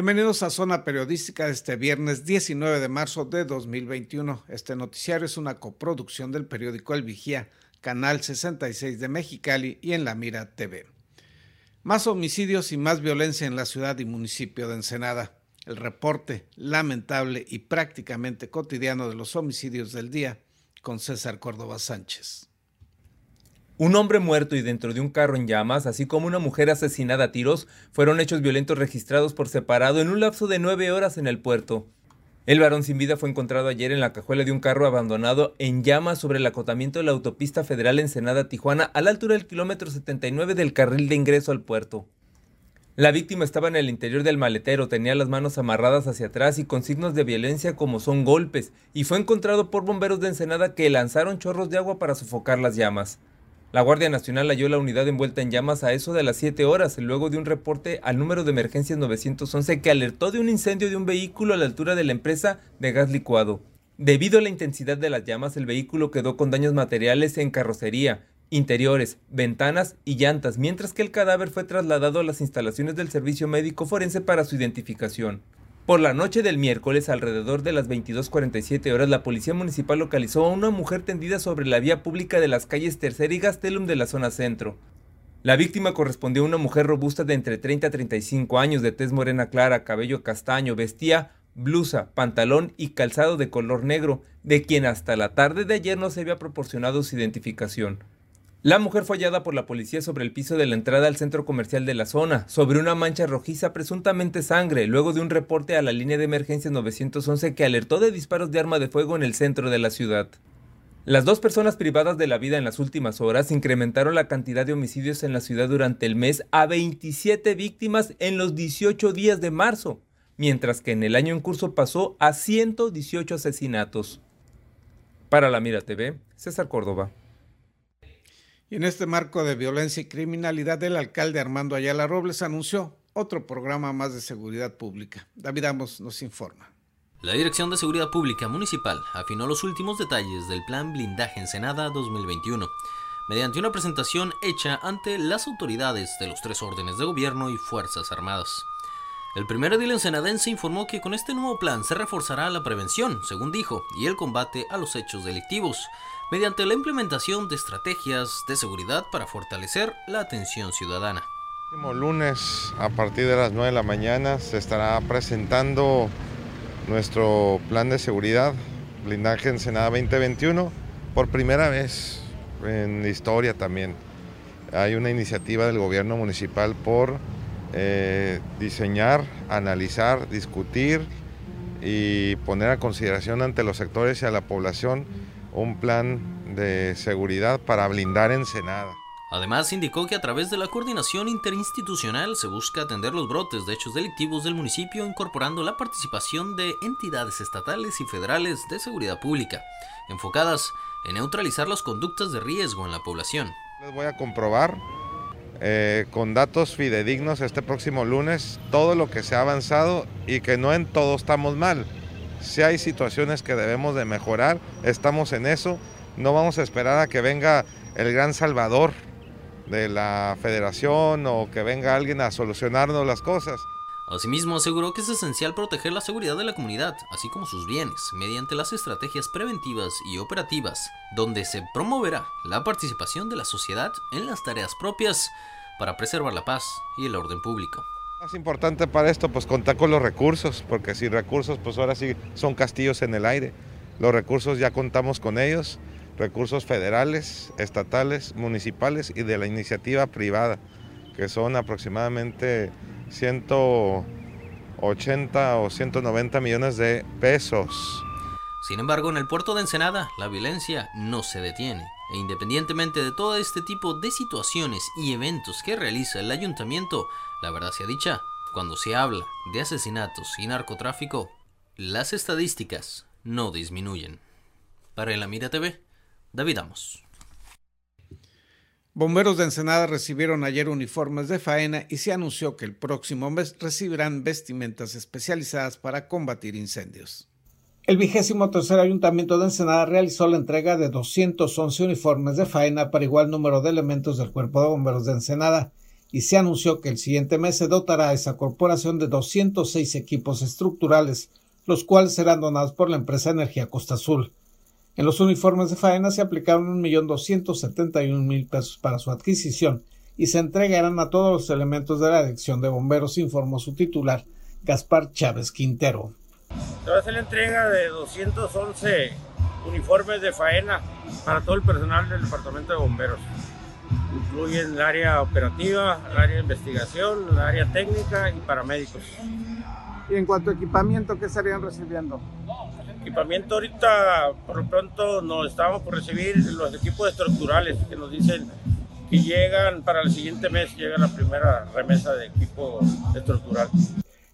Bienvenidos a Zona Periodística de este viernes 19 de marzo de 2021. Este noticiario es una coproducción del periódico El Vigía, Canal 66 de Mexicali y en La Mira TV. Más homicidios y más violencia en la ciudad y municipio de Ensenada. El reporte lamentable y prácticamente cotidiano de los homicidios del día con César Córdoba Sánchez. Un hombre muerto y dentro de un carro en llamas, así como una mujer asesinada a tiros, fueron hechos violentos registrados por separado en un lapso de nueve horas en el puerto. El varón sin vida fue encontrado ayer en la cajuela de un carro abandonado en llamas sobre el acotamiento de la autopista federal Ensenada-Tijuana a la altura del kilómetro 79 del carril de ingreso al puerto. La víctima estaba en el interior del maletero, tenía las manos amarradas hacia atrás y con signos de violencia como son golpes, y fue encontrado por bomberos de Ensenada que lanzaron chorros de agua para sofocar las llamas. La Guardia Nacional halló la unidad envuelta en llamas a eso de las 7 horas, luego de un reporte al número de emergencias 911 que alertó de un incendio de un vehículo a la altura de la empresa de gas licuado. Debido a la intensidad de las llamas, el vehículo quedó con daños materiales en carrocería, interiores, ventanas y llantas, mientras que el cadáver fue trasladado a las instalaciones del Servicio Médico Forense para su identificación. Por la noche del miércoles, alrededor de las 22.47 horas, la policía municipal localizó a una mujer tendida sobre la vía pública de las calles Tercera y Gastelum de la zona centro. La víctima correspondió a una mujer robusta de entre 30 a 35 años, de tez morena clara, cabello castaño, vestía blusa, pantalón y calzado de color negro, de quien hasta la tarde de ayer no se había proporcionado su identificación. La mujer fue hallada por la policía sobre el piso de la entrada al centro comercial de la zona, sobre una mancha rojiza presuntamente sangre, luego de un reporte a la línea de emergencia 911 que alertó de disparos de arma de fuego en el centro de la ciudad. Las dos personas privadas de la vida en las últimas horas incrementaron la cantidad de homicidios en la ciudad durante el mes a 27 víctimas en los 18 días de marzo, mientras que en el año en curso pasó a 118 asesinatos. Para la Mira TV, César Córdoba. Y en este marco de violencia y criminalidad, el alcalde Armando Ayala Robles anunció otro programa más de seguridad pública. David Amos nos informa. La Dirección de Seguridad Pública Municipal afinó los últimos detalles del Plan Blindaje Ensenada 2021, mediante una presentación hecha ante las autoridades de los tres órdenes de gobierno y Fuerzas Armadas. El primer edil ensenadense informó que con este nuevo plan se reforzará la prevención, según dijo, y el combate a los hechos delictivos, mediante la implementación de estrategias de seguridad para fortalecer la atención ciudadana. El próximo lunes, a partir de las 9 de la mañana, se estará presentando nuestro plan de seguridad, blindaje en Senada 2021, por primera vez en la historia también. Hay una iniciativa del gobierno municipal por eh, diseñar, analizar, discutir y poner a consideración ante los sectores y a la población un plan de seguridad para blindar Ensenada. Además, indicó que a través de la coordinación interinstitucional se busca atender los brotes de hechos delictivos del municipio, incorporando la participación de entidades estatales y federales de seguridad pública, enfocadas en neutralizar las conductas de riesgo en la población. Les voy a comprobar eh, con datos fidedignos este próximo lunes todo lo que se ha avanzado y que no en todo estamos mal. Si hay situaciones que debemos de mejorar, estamos en eso. No vamos a esperar a que venga el gran salvador de la federación o que venga alguien a solucionarnos las cosas. Asimismo, aseguró que es esencial proteger la seguridad de la comunidad, así como sus bienes, mediante las estrategias preventivas y operativas, donde se promoverá la participación de la sociedad en las tareas propias para preservar la paz y el orden público. Más importante para esto, pues contar con los recursos, porque sin recursos, pues ahora sí son castillos en el aire. Los recursos ya contamos con ellos, recursos federales, estatales, municipales y de la iniciativa privada, que son aproximadamente 180 o 190 millones de pesos. Sin embargo, en el puerto de Ensenada, la violencia no se detiene. E independientemente de todo este tipo de situaciones y eventos que realiza el ayuntamiento, la verdad sea dicha, cuando se habla de asesinatos y narcotráfico, las estadísticas no disminuyen. Para la Mira TV, David Amos. Bomberos de Ensenada recibieron ayer uniformes de faena y se anunció que el próximo mes recibirán vestimentas especializadas para combatir incendios. El vigésimo tercer ayuntamiento de Ensenada realizó la entrega de 211 uniformes de faena para igual número de elementos del Cuerpo de Bomberos de Ensenada y se anunció que el siguiente mes se dotará a esa corporación de 206 equipos estructurales, los cuales serán donados por la empresa Energía Costa Azul. En los uniformes de faena se aplicaron 1.271.000 pesos para su adquisición y se entregarán a todos los elementos de la Dirección de Bomberos, informó su titular, Gaspar Chávez Quintero. Hacer la entrega de 211 uniformes de faena para todo el personal del Departamento de Bomberos. Incluyen el área operativa, el área de investigación, el área técnica y paramédicos. ¿Y en cuanto a equipamiento, qué estarían recibiendo? Equipamiento ahorita, por lo pronto, nos estamos por recibir los equipos estructurales que nos dicen que llegan para el siguiente mes, llega la primera remesa de equipo estructural.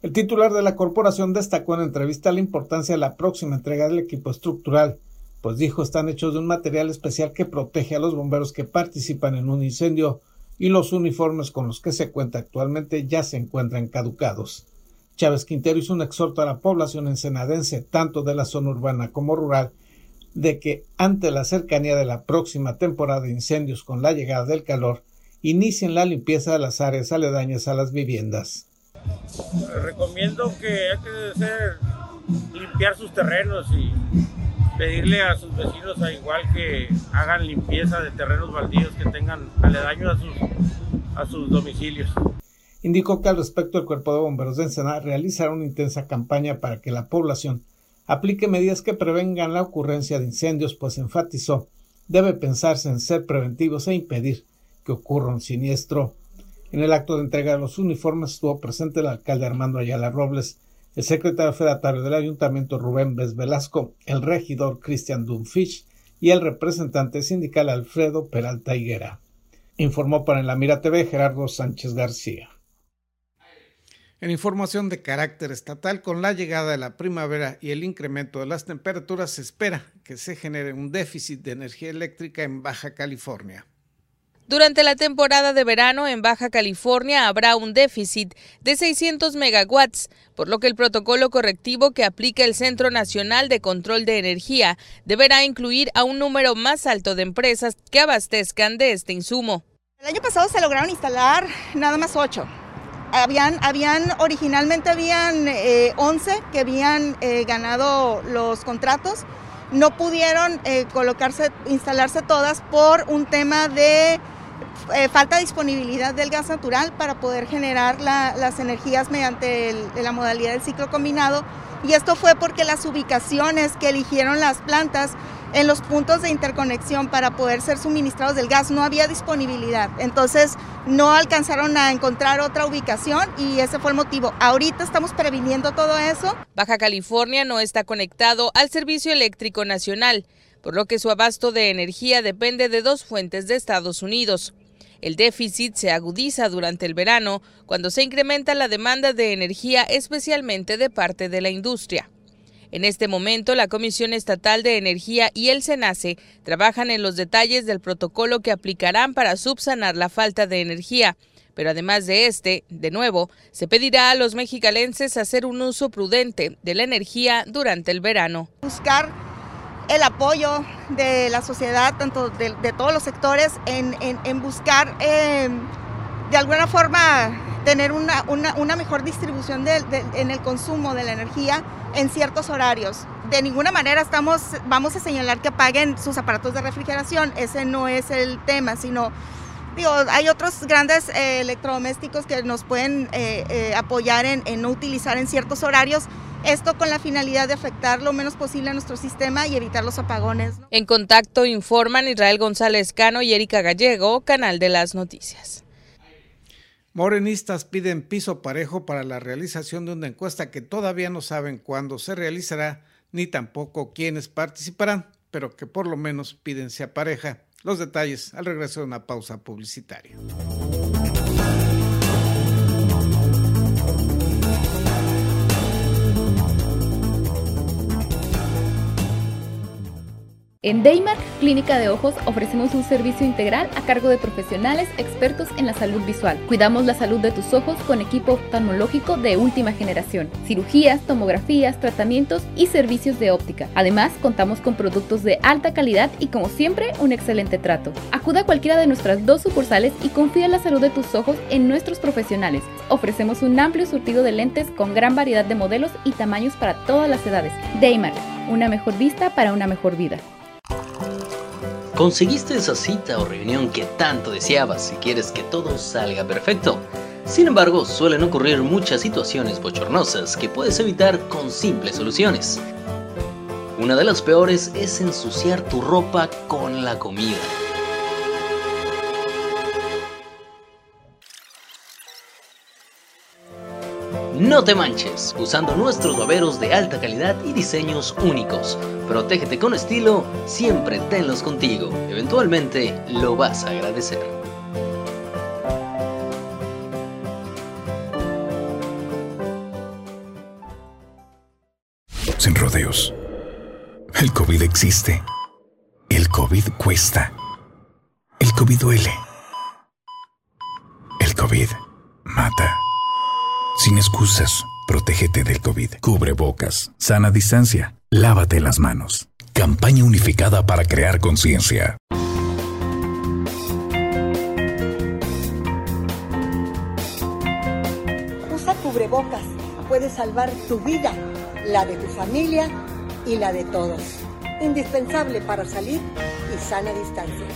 El titular de la corporación destacó en entrevista la importancia de la próxima entrega del equipo estructural, pues dijo están hechos de un material especial que protege a los bomberos que participan en un incendio y los uniformes con los que se cuenta actualmente ya se encuentran caducados. Chávez Quintero hizo un exhorto a la población ensenadense, tanto de la zona urbana como rural, de que ante la cercanía de la próxima temporada de incendios con la llegada del calor, inicien la limpieza de las áreas aledañas a las viviendas. Recomiendo que hay que limpiar sus terrenos y pedirle a sus vecinos a igual que hagan limpieza de terrenos baldíos que tengan aledaños a sus, a sus domicilios. Indicó que al respecto el Cuerpo de Bomberos de Ensenada realizará una intensa campaña para que la población aplique medidas que prevengan la ocurrencia de incendios, pues enfatizó debe pensarse en ser preventivos e impedir que ocurra un siniestro. En el acto de entrega de los uniformes estuvo presente el alcalde Armando Ayala Robles, el secretario federatario del ayuntamiento Rubén Vez Velasco, el regidor Cristian Dunfish y el representante sindical Alfredo Peralta Higuera. Informó para en la Mira TV Gerardo Sánchez García. En información de carácter estatal, con la llegada de la primavera y el incremento de las temperaturas, se espera que se genere un déficit de energía eléctrica en Baja California. Durante la temporada de verano en Baja California habrá un déficit de 600 megawatts, por lo que el protocolo correctivo que aplica el Centro Nacional de Control de Energía deberá incluir a un número más alto de empresas que abastezcan de este insumo. El año pasado se lograron instalar nada más ocho. Habían, habían originalmente habían 11 eh, que habían eh, ganado los contratos. No pudieron eh, colocarse, instalarse todas por un tema de eh, falta disponibilidad del gas natural para poder generar las energías mediante la modalidad del ciclo combinado. Y esto fue porque las ubicaciones que eligieron las plantas en los puntos de interconexión para poder ser suministrados del gas no había disponibilidad. Entonces no alcanzaron a encontrar otra ubicación y ese fue el motivo. Ahorita estamos previniendo todo eso. Baja California no está conectado al Servicio Eléctrico Nacional, por lo que su abasto de energía depende de dos fuentes de Estados Unidos. El déficit se agudiza durante el verano, cuando se incrementa la demanda de energía especialmente de parte de la industria. En este momento, la Comisión Estatal de Energía y el SENACE trabajan en los detalles del protocolo que aplicarán para subsanar la falta de energía. Pero además de este, de nuevo, se pedirá a los mexicalenses hacer un uso prudente de la energía durante el verano. Buscar el apoyo de la sociedad, tanto de, todos los sectores, en, buscar eh, de alguna forma tener una, mejor distribución en el consumo de la energía en ciertos horarios. De ninguna manera estamos, vamos a señalar que apaguen sus aparatos de refrigeración, ese no es el tema, sino Digo, hay otros grandes eh, electrodomésticos que nos pueden eh, apoyar en, en, no utilizar en ciertos horarios, esto con la finalidad de afectar lo menos posible a nuestro sistema y evitar los apagones. En contacto informan Israel González Cano y Erika Gallego, Canal de las Noticias. Morenistas piden piso parejo para la realización de una encuesta que todavía no saben cuándo se realizará ni tampoco quiénes participarán, pero que por lo menos piden se pareja. Los detalles al regreso de una pausa publicitaria. En Daymark Clínica de Ojos ofrecemos un servicio integral a cargo de profesionales expertos en la salud visual. Cuidamos la salud de tus ojos con equipo oftalmológico de última generación, cirugías, tomografías, tratamientos y servicios de óptica. Además, contamos con productos de alta calidad y como siempre, un excelente trato. Acuda a cualquiera de nuestras dos sucursales y confía en la salud de tus ojos en nuestros profesionales. Ofrecemos un amplio surtido de lentes con gran variedad de modelos y tamaños para todas las edades. Daymark, una mejor vista para una mejor vida. Conseguiste esa cita o reunión que tanto deseabas y quieres que todo salga perfecto. Sin embargo, suelen ocurrir muchas situaciones bochornosas que puedes evitar con simples soluciones. Una de las peores es ensuciar tu ropa con la comida. No te manches, usando nuestros baberos de alta calidad y diseños únicos. Protégete con estilo, siempre tenlos contigo. Eventualmente lo vas a agradecer. Sin rodeos. El COVID existe. El COVID cuesta. El COVID duele. El COVID mata. Sin excusas, protégete del COVID. Cubre bocas, sana distancia, lávate las manos. Campaña unificada para crear conciencia. Usa cubrebocas. Puede salvar tu vida, la de tu familia y la de todos. Indispensable para salir y sana distancia.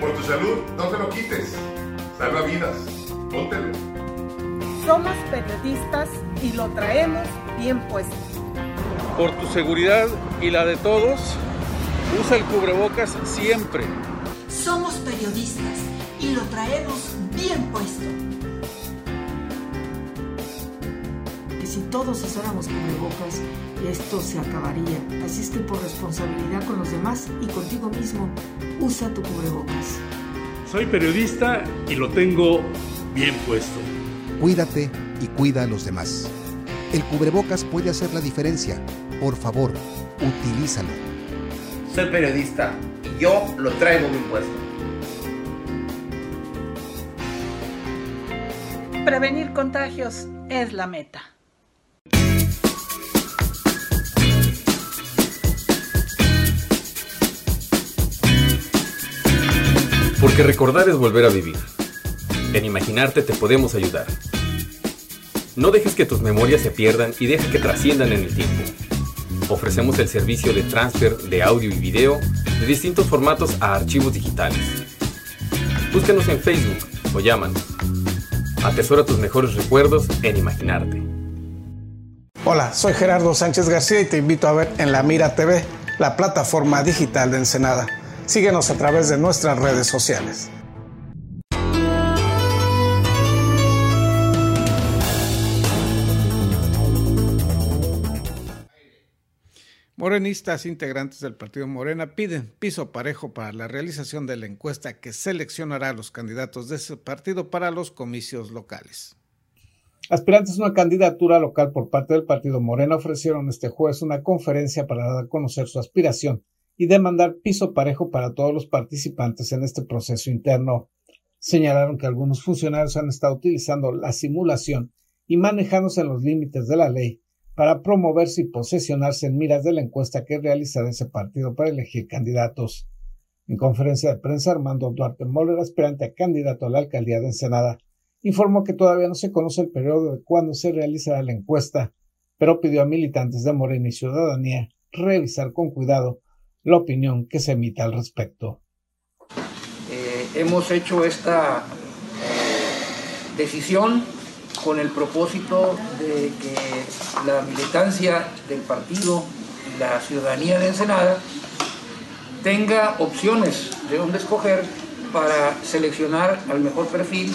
Por tu salud, no te lo quites. Salva vidas. Póntelo. Somos periodistas y lo traemos bien puesto. Por tu seguridad y la de todos, usa el cubrebocas siempre. Somos periodistas y lo traemos bien puesto. Que si todos usáramos cubrebocas, esto se acabaría. Así es que por responsabilidad con los demás y contigo mismo, usa tu cubrebocas. Soy periodista y lo tengo bien puesto. Cuídate y cuida a los demás. El cubrebocas puede hacer la diferencia. Por favor, utilízalo. Soy periodista y yo lo traigo bien puesto. Prevenir contagios es la meta. Porque recordar es volver a vivir. En imaginarte te podemos ayudar. No dejes que tus memorias se pierdan y deja que trasciendan en el tiempo. Ofrecemos el servicio de transfer de audio y video de distintos formatos a archivos digitales. Búscanos en Facebook o llámanos. Atesora tus mejores recuerdos en imaginarte. Hola, soy Gerardo Sánchez García y te invito a ver en La Mira TV, la plataforma digital de Ensenada. Síguenos a través de nuestras redes sociales. Morenistas integrantes del partido Morena piden piso parejo para la realización de la encuesta que seleccionará a los candidatos de ese partido para los comicios locales. Aspirantes a una candidatura local por parte del partido Morena ofrecieron este jueves una conferencia para dar a conocer su aspiración y demandar piso parejo para todos los participantes en este proceso interno. Señalaron que algunos funcionarios han estado utilizando la simulación y manejándose en los límites de la ley para promoverse y posesionarse en miras de la encuesta que realizará ese partido para elegir candidatos. En conferencia de prensa, Armando Duarte Moller, aspirante a candidato a la alcaldía de Ensenada, informó que todavía no se conoce el periodo de cuándo se realizará la encuesta, pero pidió a militantes de Morena y Ciudadanía revisar con cuidado la opinión que se emita al respecto. Eh, hemos hecho esta eh, decisión con el propósito de que la militancia del partido y la ciudadanía de Ensenada tenga opciones de dónde escoger para seleccionar al mejor perfil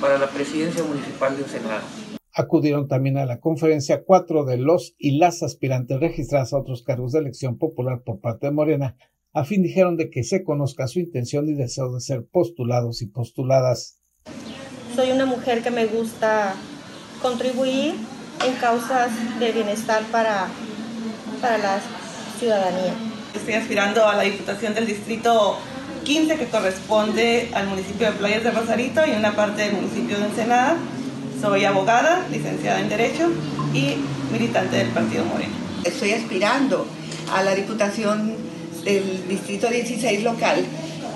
para la presidencia municipal de Ensenada. Acudieron también a la conferencia cuatro de los y las aspirantes registradas a otros cargos de elección popular por parte de Morena, a fin dijeron de que se conozca su intención y deseo de ser postulados y postuladas soy una mujer que me gusta contribuir en causas de bienestar para, para la ciudadanía. Estoy aspirando a la Diputación del Distrito 15 que corresponde al municipio de Playas de Rosarito y una parte del municipio de Ensenada. Soy abogada, licenciada en Derecho y militante del Partido Moreno. Estoy aspirando a la Diputación del Distrito 16 local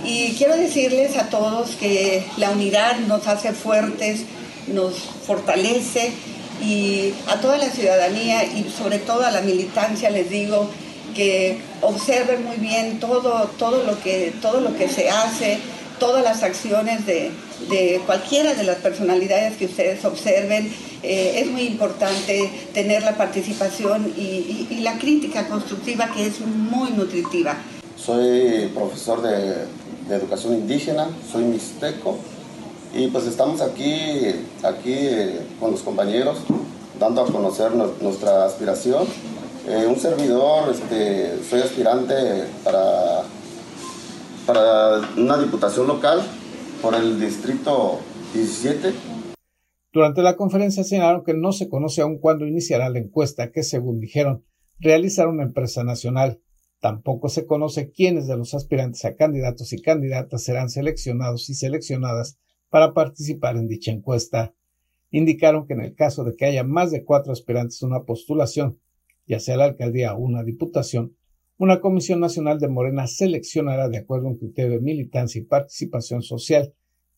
y quiero decirles a todos que la unidad nos hace fuertes, nos fortalece y a toda la ciudadanía y sobre todo a la militancia les digo que observen muy bien todo, todo, lo, que, todo lo que se hace, todas las acciones de, cualquiera de las personalidades que ustedes observen. Eh, es muy importante tener la participación y, la crítica constructiva que es muy nutritiva. Soy profesor de, de educación indígena, soy mixteco y pues estamos aquí, aquí eh, con los compañeros dando a conocer nuestra aspiración eh, un servidor, este, soy aspirante para, para una diputación local por el distrito 17. Durante la conferencia señalaron que no se conoce aún cuándo iniciará la encuesta que, según dijeron, realizará una empresa nacional. Tampoco se conoce quiénes de los aspirantes a candidatos y candidatas serán seleccionados y seleccionadas para participar en dicha encuesta. Indicaron que en el caso de que haya más de cuatro aspirantes a una postulación, ya sea la alcaldía o una diputación, una Comisión Nacional de Morena seleccionará de acuerdo a un criterio de militancia y participación social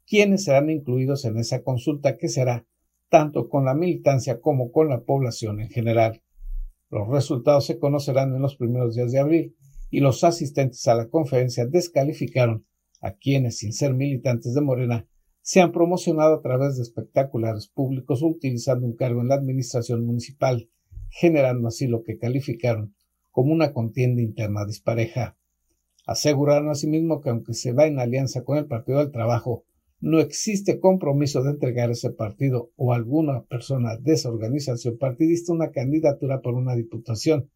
quienes serán incluidos en esa consulta que será tanto con la militancia como con la población en general. Los resultados se conocerán en los primeros días de abril y los asistentes a la conferencia descalificaron a quienes, sin ser militantes de Morena, se han promocionado a través de espectaculares públicos utilizando un cargo en la administración municipal generando así lo que calificaron como una contienda interna dispareja. Aseguraron asimismo que aunque se va en alianza con el Partido del Trabajo, no existe compromiso de entregar ese partido o alguna persona de esa organización partidista una candidatura por una diputación,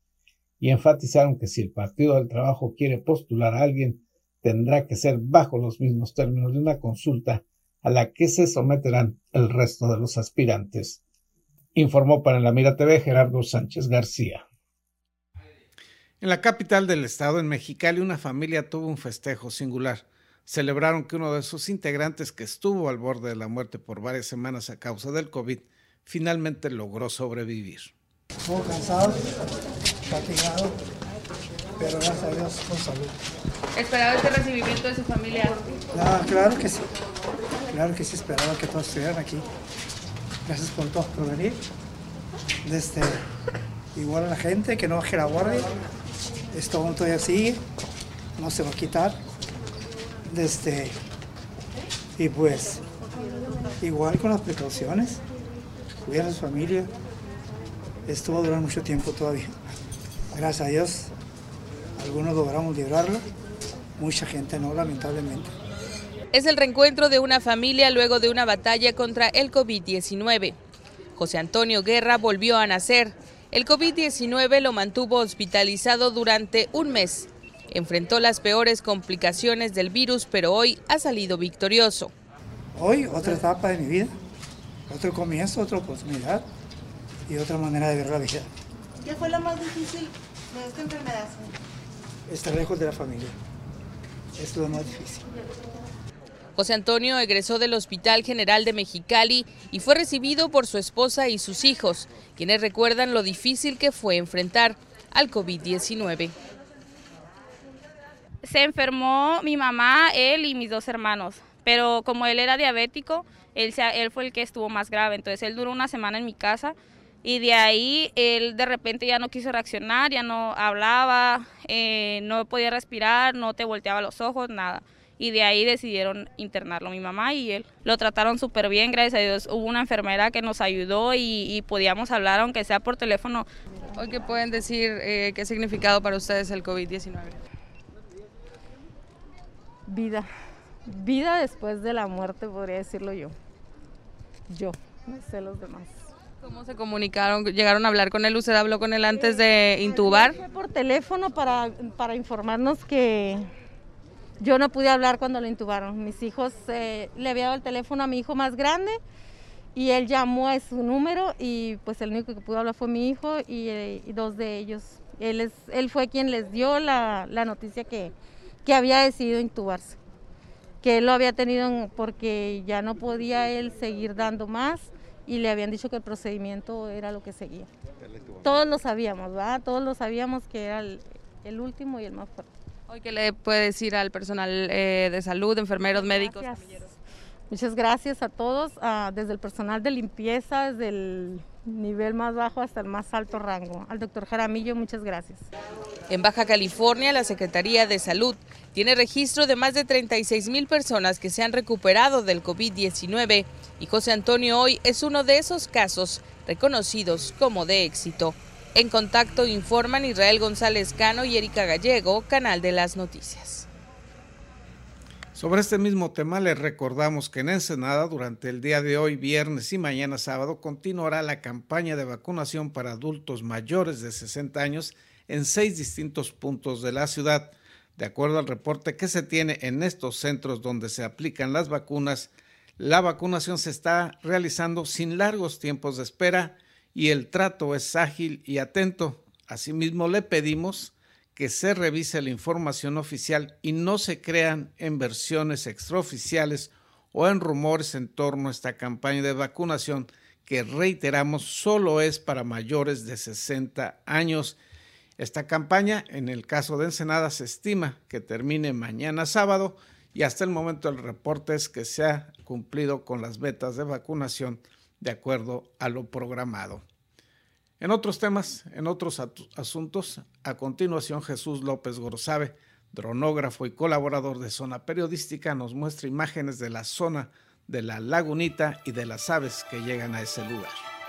y enfatizaron que si el Partido del Trabajo quiere postular a alguien, tendrá que ser bajo los mismos términos de una consulta a la que se someterán el resto de los aspirantes informó para la Mira TV Gerardo Sánchez García. En la capital del estado, en Mexicali, una familia tuvo un festejo singular. Celebraron que uno de sus integrantes, que estuvo al borde de la muerte por varias semanas a causa del COVID, finalmente logró sobrevivir. Estuvo cansado, fatigado, pero gracias a Dios con salud. ¿Esperaba este recibimiento de su familia? claro que sí. Claro que sí, esperaba que todos estuvieran aquí. Gracias por todo, por venir. Desde, igual a la gente, que no baje la guardia. Esto aún todavía sigue, no se va a quitar. Desde, y pues, igual con las precauciones, cuidar a su familia. Esto va a durar mucho tiempo todavía. Gracias a Dios, algunos logramos librarlo, mucha gente no, lamentablemente es el reencuentro de una familia luego de una batalla contra el COVID-19. José Antonio Guerra volvió a nacer. El COVID-19 lo mantuvo hospitalizado durante un mes. Enfrentó las peores complicaciones del virus, pero hoy ha salido victorioso. Hoy otra etapa de mi vida, otro comienzo, otra oportunidad y otra manera de ver la vida. ¿Qué fue lo más difícil de esta enfermedad? Estar lejos de la familia. Es lo más difícil. José Antonio egresó del Hospital General de Mexicali y fue recibido por su esposa y sus hijos, quienes recuerdan lo difícil que fue enfrentar al COVID-19. Se enfermó mi mamá, él y mis dos hermanos, pero como él era diabético, él, fue el que estuvo más grave, entonces él duró una semana en mi casa y de ahí él de repente ya no quiso reaccionar, ya no hablaba, eh, no podía respirar, no te volteaba los ojos, nada y de ahí decidieron internarlo mi mamá y él. Lo trataron súper bien, gracias a Dios. Hubo una enfermera que nos ayudó y, podíamos hablar, aunque sea por teléfono. Hoy, ¿qué pueden decir eh, qué significado para ustedes el COVID-19? Vida. Vida después de la muerte, podría decirlo yo. Yo, no sé los demás. ¿Cómo se comunicaron? ¿Llegaron a hablar con él? ¿Usted habló con él antes de intubar? Fue por teléfono para, para informarnos que, yo no pude hablar cuando lo intubaron. Mis hijos, eh, le había dado el teléfono a mi hijo más grande y él llamó a su número y pues el único que pudo hablar fue mi hijo y, eh, dos de ellos Él, es, él fue quien les dio la, la noticia que, que había decidido intubarse, que él lo había tenido porque ya no podía él seguir dando más y le habían dicho que el procedimiento era lo que seguía. Todos lo sabíamos, ¿verdad? Todos lo sabíamos que era el, el último y el más fuerte. Hoy, ¿qué le puede decir al personal eh, de salud, enfermeros, médicos? Muchas gracias a todos, uh, desde el personal de limpieza, desde el nivel más bajo hasta el más alto rango. Al doctor Jaramillo, muchas gracias. En Baja California, la Secretaría de Salud tiene registro de más de 36 mil personas que se han recuperado del COVID-19 y José Antonio hoy es uno de esos casos reconocidos como de éxito. En contacto informan Israel González Cano y Erika Gallego, Canal de las Noticias. Sobre este mismo tema les recordamos que en Ensenada durante el día de hoy, viernes y mañana sábado continuará la campaña de vacunación para adultos mayores de 60 años en seis distintos puntos de la ciudad. De acuerdo al reporte que se tiene en estos centros donde se aplican las vacunas, la vacunación se está realizando sin largos tiempos de espera y el trato es ágil y atento. Asimismo, le pedimos que se revise la información oficial y no se crean en versiones extraoficiales o en rumores en torno a esta campaña de vacunación que reiteramos solo es para mayores de 60 años. Esta campaña, en el caso de Ensenada, se estima que termine mañana sábado y hasta el momento el reporte es que se ha cumplido con las metas de vacunación de acuerdo a lo programado. En otros temas, en otros asuntos, a continuación Jesús López Gorosabe, dronógrafo y colaborador de Zona Periodística, nos muestra imágenes de la zona de la lagunita y de las aves que llegan a ese lugar.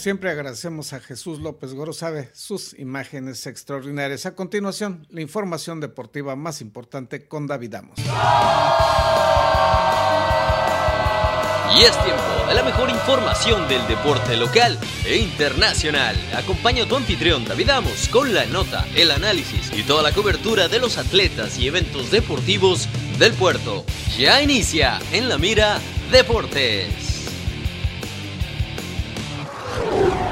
Siempre agradecemos a Jesús López Gorosabe sus imágenes extraordinarias. A continuación, la información deportiva más importante con David Amos. Y es tiempo de la mejor información del deporte local e internacional. Acompaña a tu anfitrión David Amos con la nota, el análisis y toda la cobertura de los atletas y eventos deportivos del puerto. Ya inicia en la mira Deportes.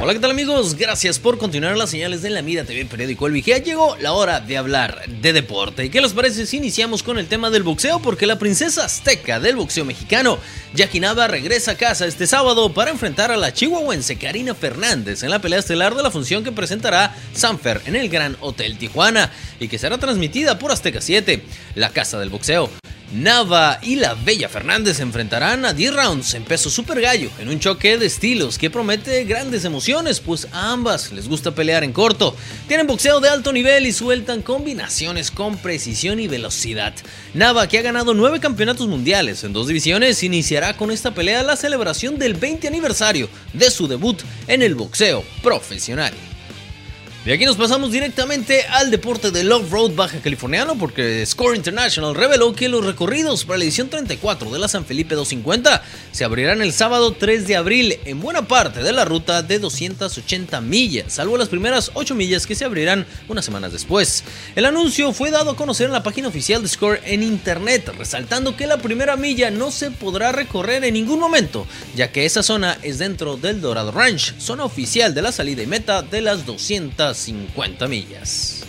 Hola, ¿qué tal amigos? Gracias por continuar las señales de la Mira TV Periódico El Vigía. Llegó la hora de hablar de deporte. ¿Y qué les parece si iniciamos con el tema del boxeo? Porque la princesa azteca del boxeo mexicano, Jackie regresa a casa este sábado para enfrentar a la chihuahuense Karina Fernández en la pelea estelar de la función que presentará Sanfer en el Gran Hotel Tijuana y que será transmitida por Azteca 7, la casa del boxeo. Nava y la Bella Fernández se enfrentarán a 10 rounds en peso super gallo, en un choque de estilos que promete grandes emociones, pues a ambas les gusta pelear en corto. Tienen boxeo de alto nivel y sueltan combinaciones con precisión y velocidad. Nava, que ha ganado 9 campeonatos mundiales en dos divisiones, iniciará con esta pelea la celebración del 20 aniversario de su debut en el boxeo profesional. Y aquí nos pasamos directamente al deporte del off-road baja californiano porque Score International reveló que los recorridos para la edición 34 de la San Felipe 250 se abrirán el sábado 3 de abril en buena parte de la ruta de 280 millas, salvo las primeras 8 millas que se abrirán unas semanas después. El anuncio fue dado a conocer en la página oficial de Score en internet, resaltando que la primera milla no se podrá recorrer en ningún momento, ya que esa zona es dentro del Dorado Ranch, zona oficial de la salida y meta de las 200 50 millas.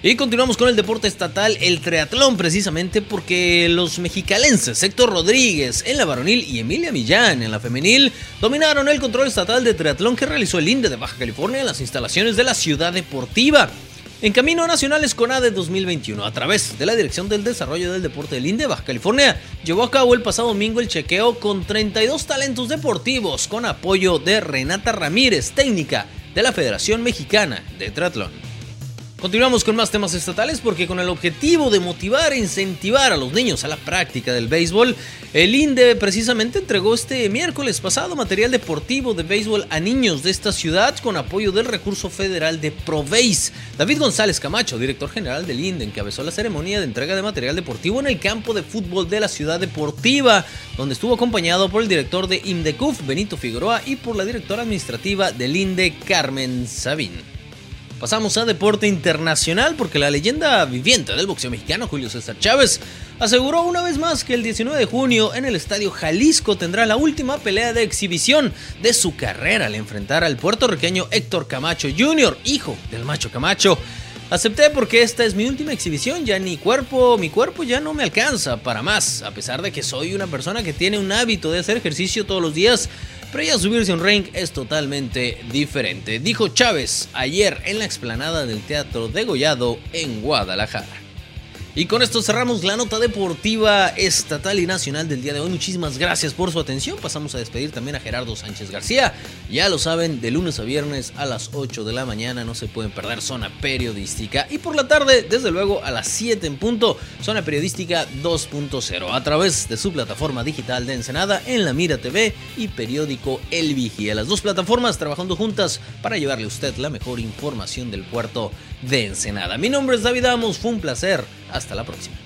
Y continuamos con el deporte estatal, el triatlón precisamente porque los mexicalenses Héctor Rodríguez en la varonil y Emilia Millán en la femenil dominaron el control estatal de triatlón que realizó el INDE de Baja California en las instalaciones de la ciudad deportiva. En Camino Nacional Esconade 2021, a través de la Dirección del Desarrollo del Deporte del INDE Baja California, llevó a cabo el pasado domingo el chequeo con 32 talentos deportivos con apoyo de Renata Ramírez, técnica de la Federación Mexicana de Triatlón. Continuamos con más temas estatales porque con el objetivo de motivar e incentivar a los niños a la práctica del béisbol, el INDE precisamente entregó este miércoles pasado material deportivo de béisbol a niños de esta ciudad con apoyo del recurso federal de Proveis. David González Camacho, director general del INDE, encabezó la ceremonia de entrega de material deportivo en el campo de fútbol de la ciudad deportiva, donde estuvo acompañado por el director de INDECUF, Benito Figueroa, y por la directora administrativa del INDE, Carmen Sabín. Pasamos a deporte internacional porque la leyenda viviente del boxeo mexicano, Julio César Chávez, aseguró una vez más que el 19 de junio en el Estadio Jalisco tendrá la última pelea de exhibición de su carrera al enfrentar al puertorriqueño Héctor Camacho Jr., hijo del macho Camacho. Acepté porque esta es mi última exhibición, ya ni cuerpo, mi cuerpo ya no me alcanza para más, a pesar de que soy una persona que tiene un hábito de hacer ejercicio todos los días pero ya subirse a un ring es totalmente diferente, dijo Chávez ayer en la explanada del Teatro de Gollado en Guadalajara. Y con esto cerramos la nota deportiva estatal y nacional del día de hoy. Muchísimas gracias por su atención. Pasamos a despedir también a Gerardo Sánchez García. Ya lo saben, de lunes a viernes a las 8 de la mañana no se pueden perder zona periodística. Y por la tarde, desde luego, a las 7 en punto, zona periodística 2.0. A través de su plataforma digital de Ensenada en La Mira TV y periódico El Vigía. Las dos plataformas trabajando juntas para llevarle a usted la mejor información del puerto de Ensenada. Mi nombre es David Amos. Fue un placer hasta la próxima.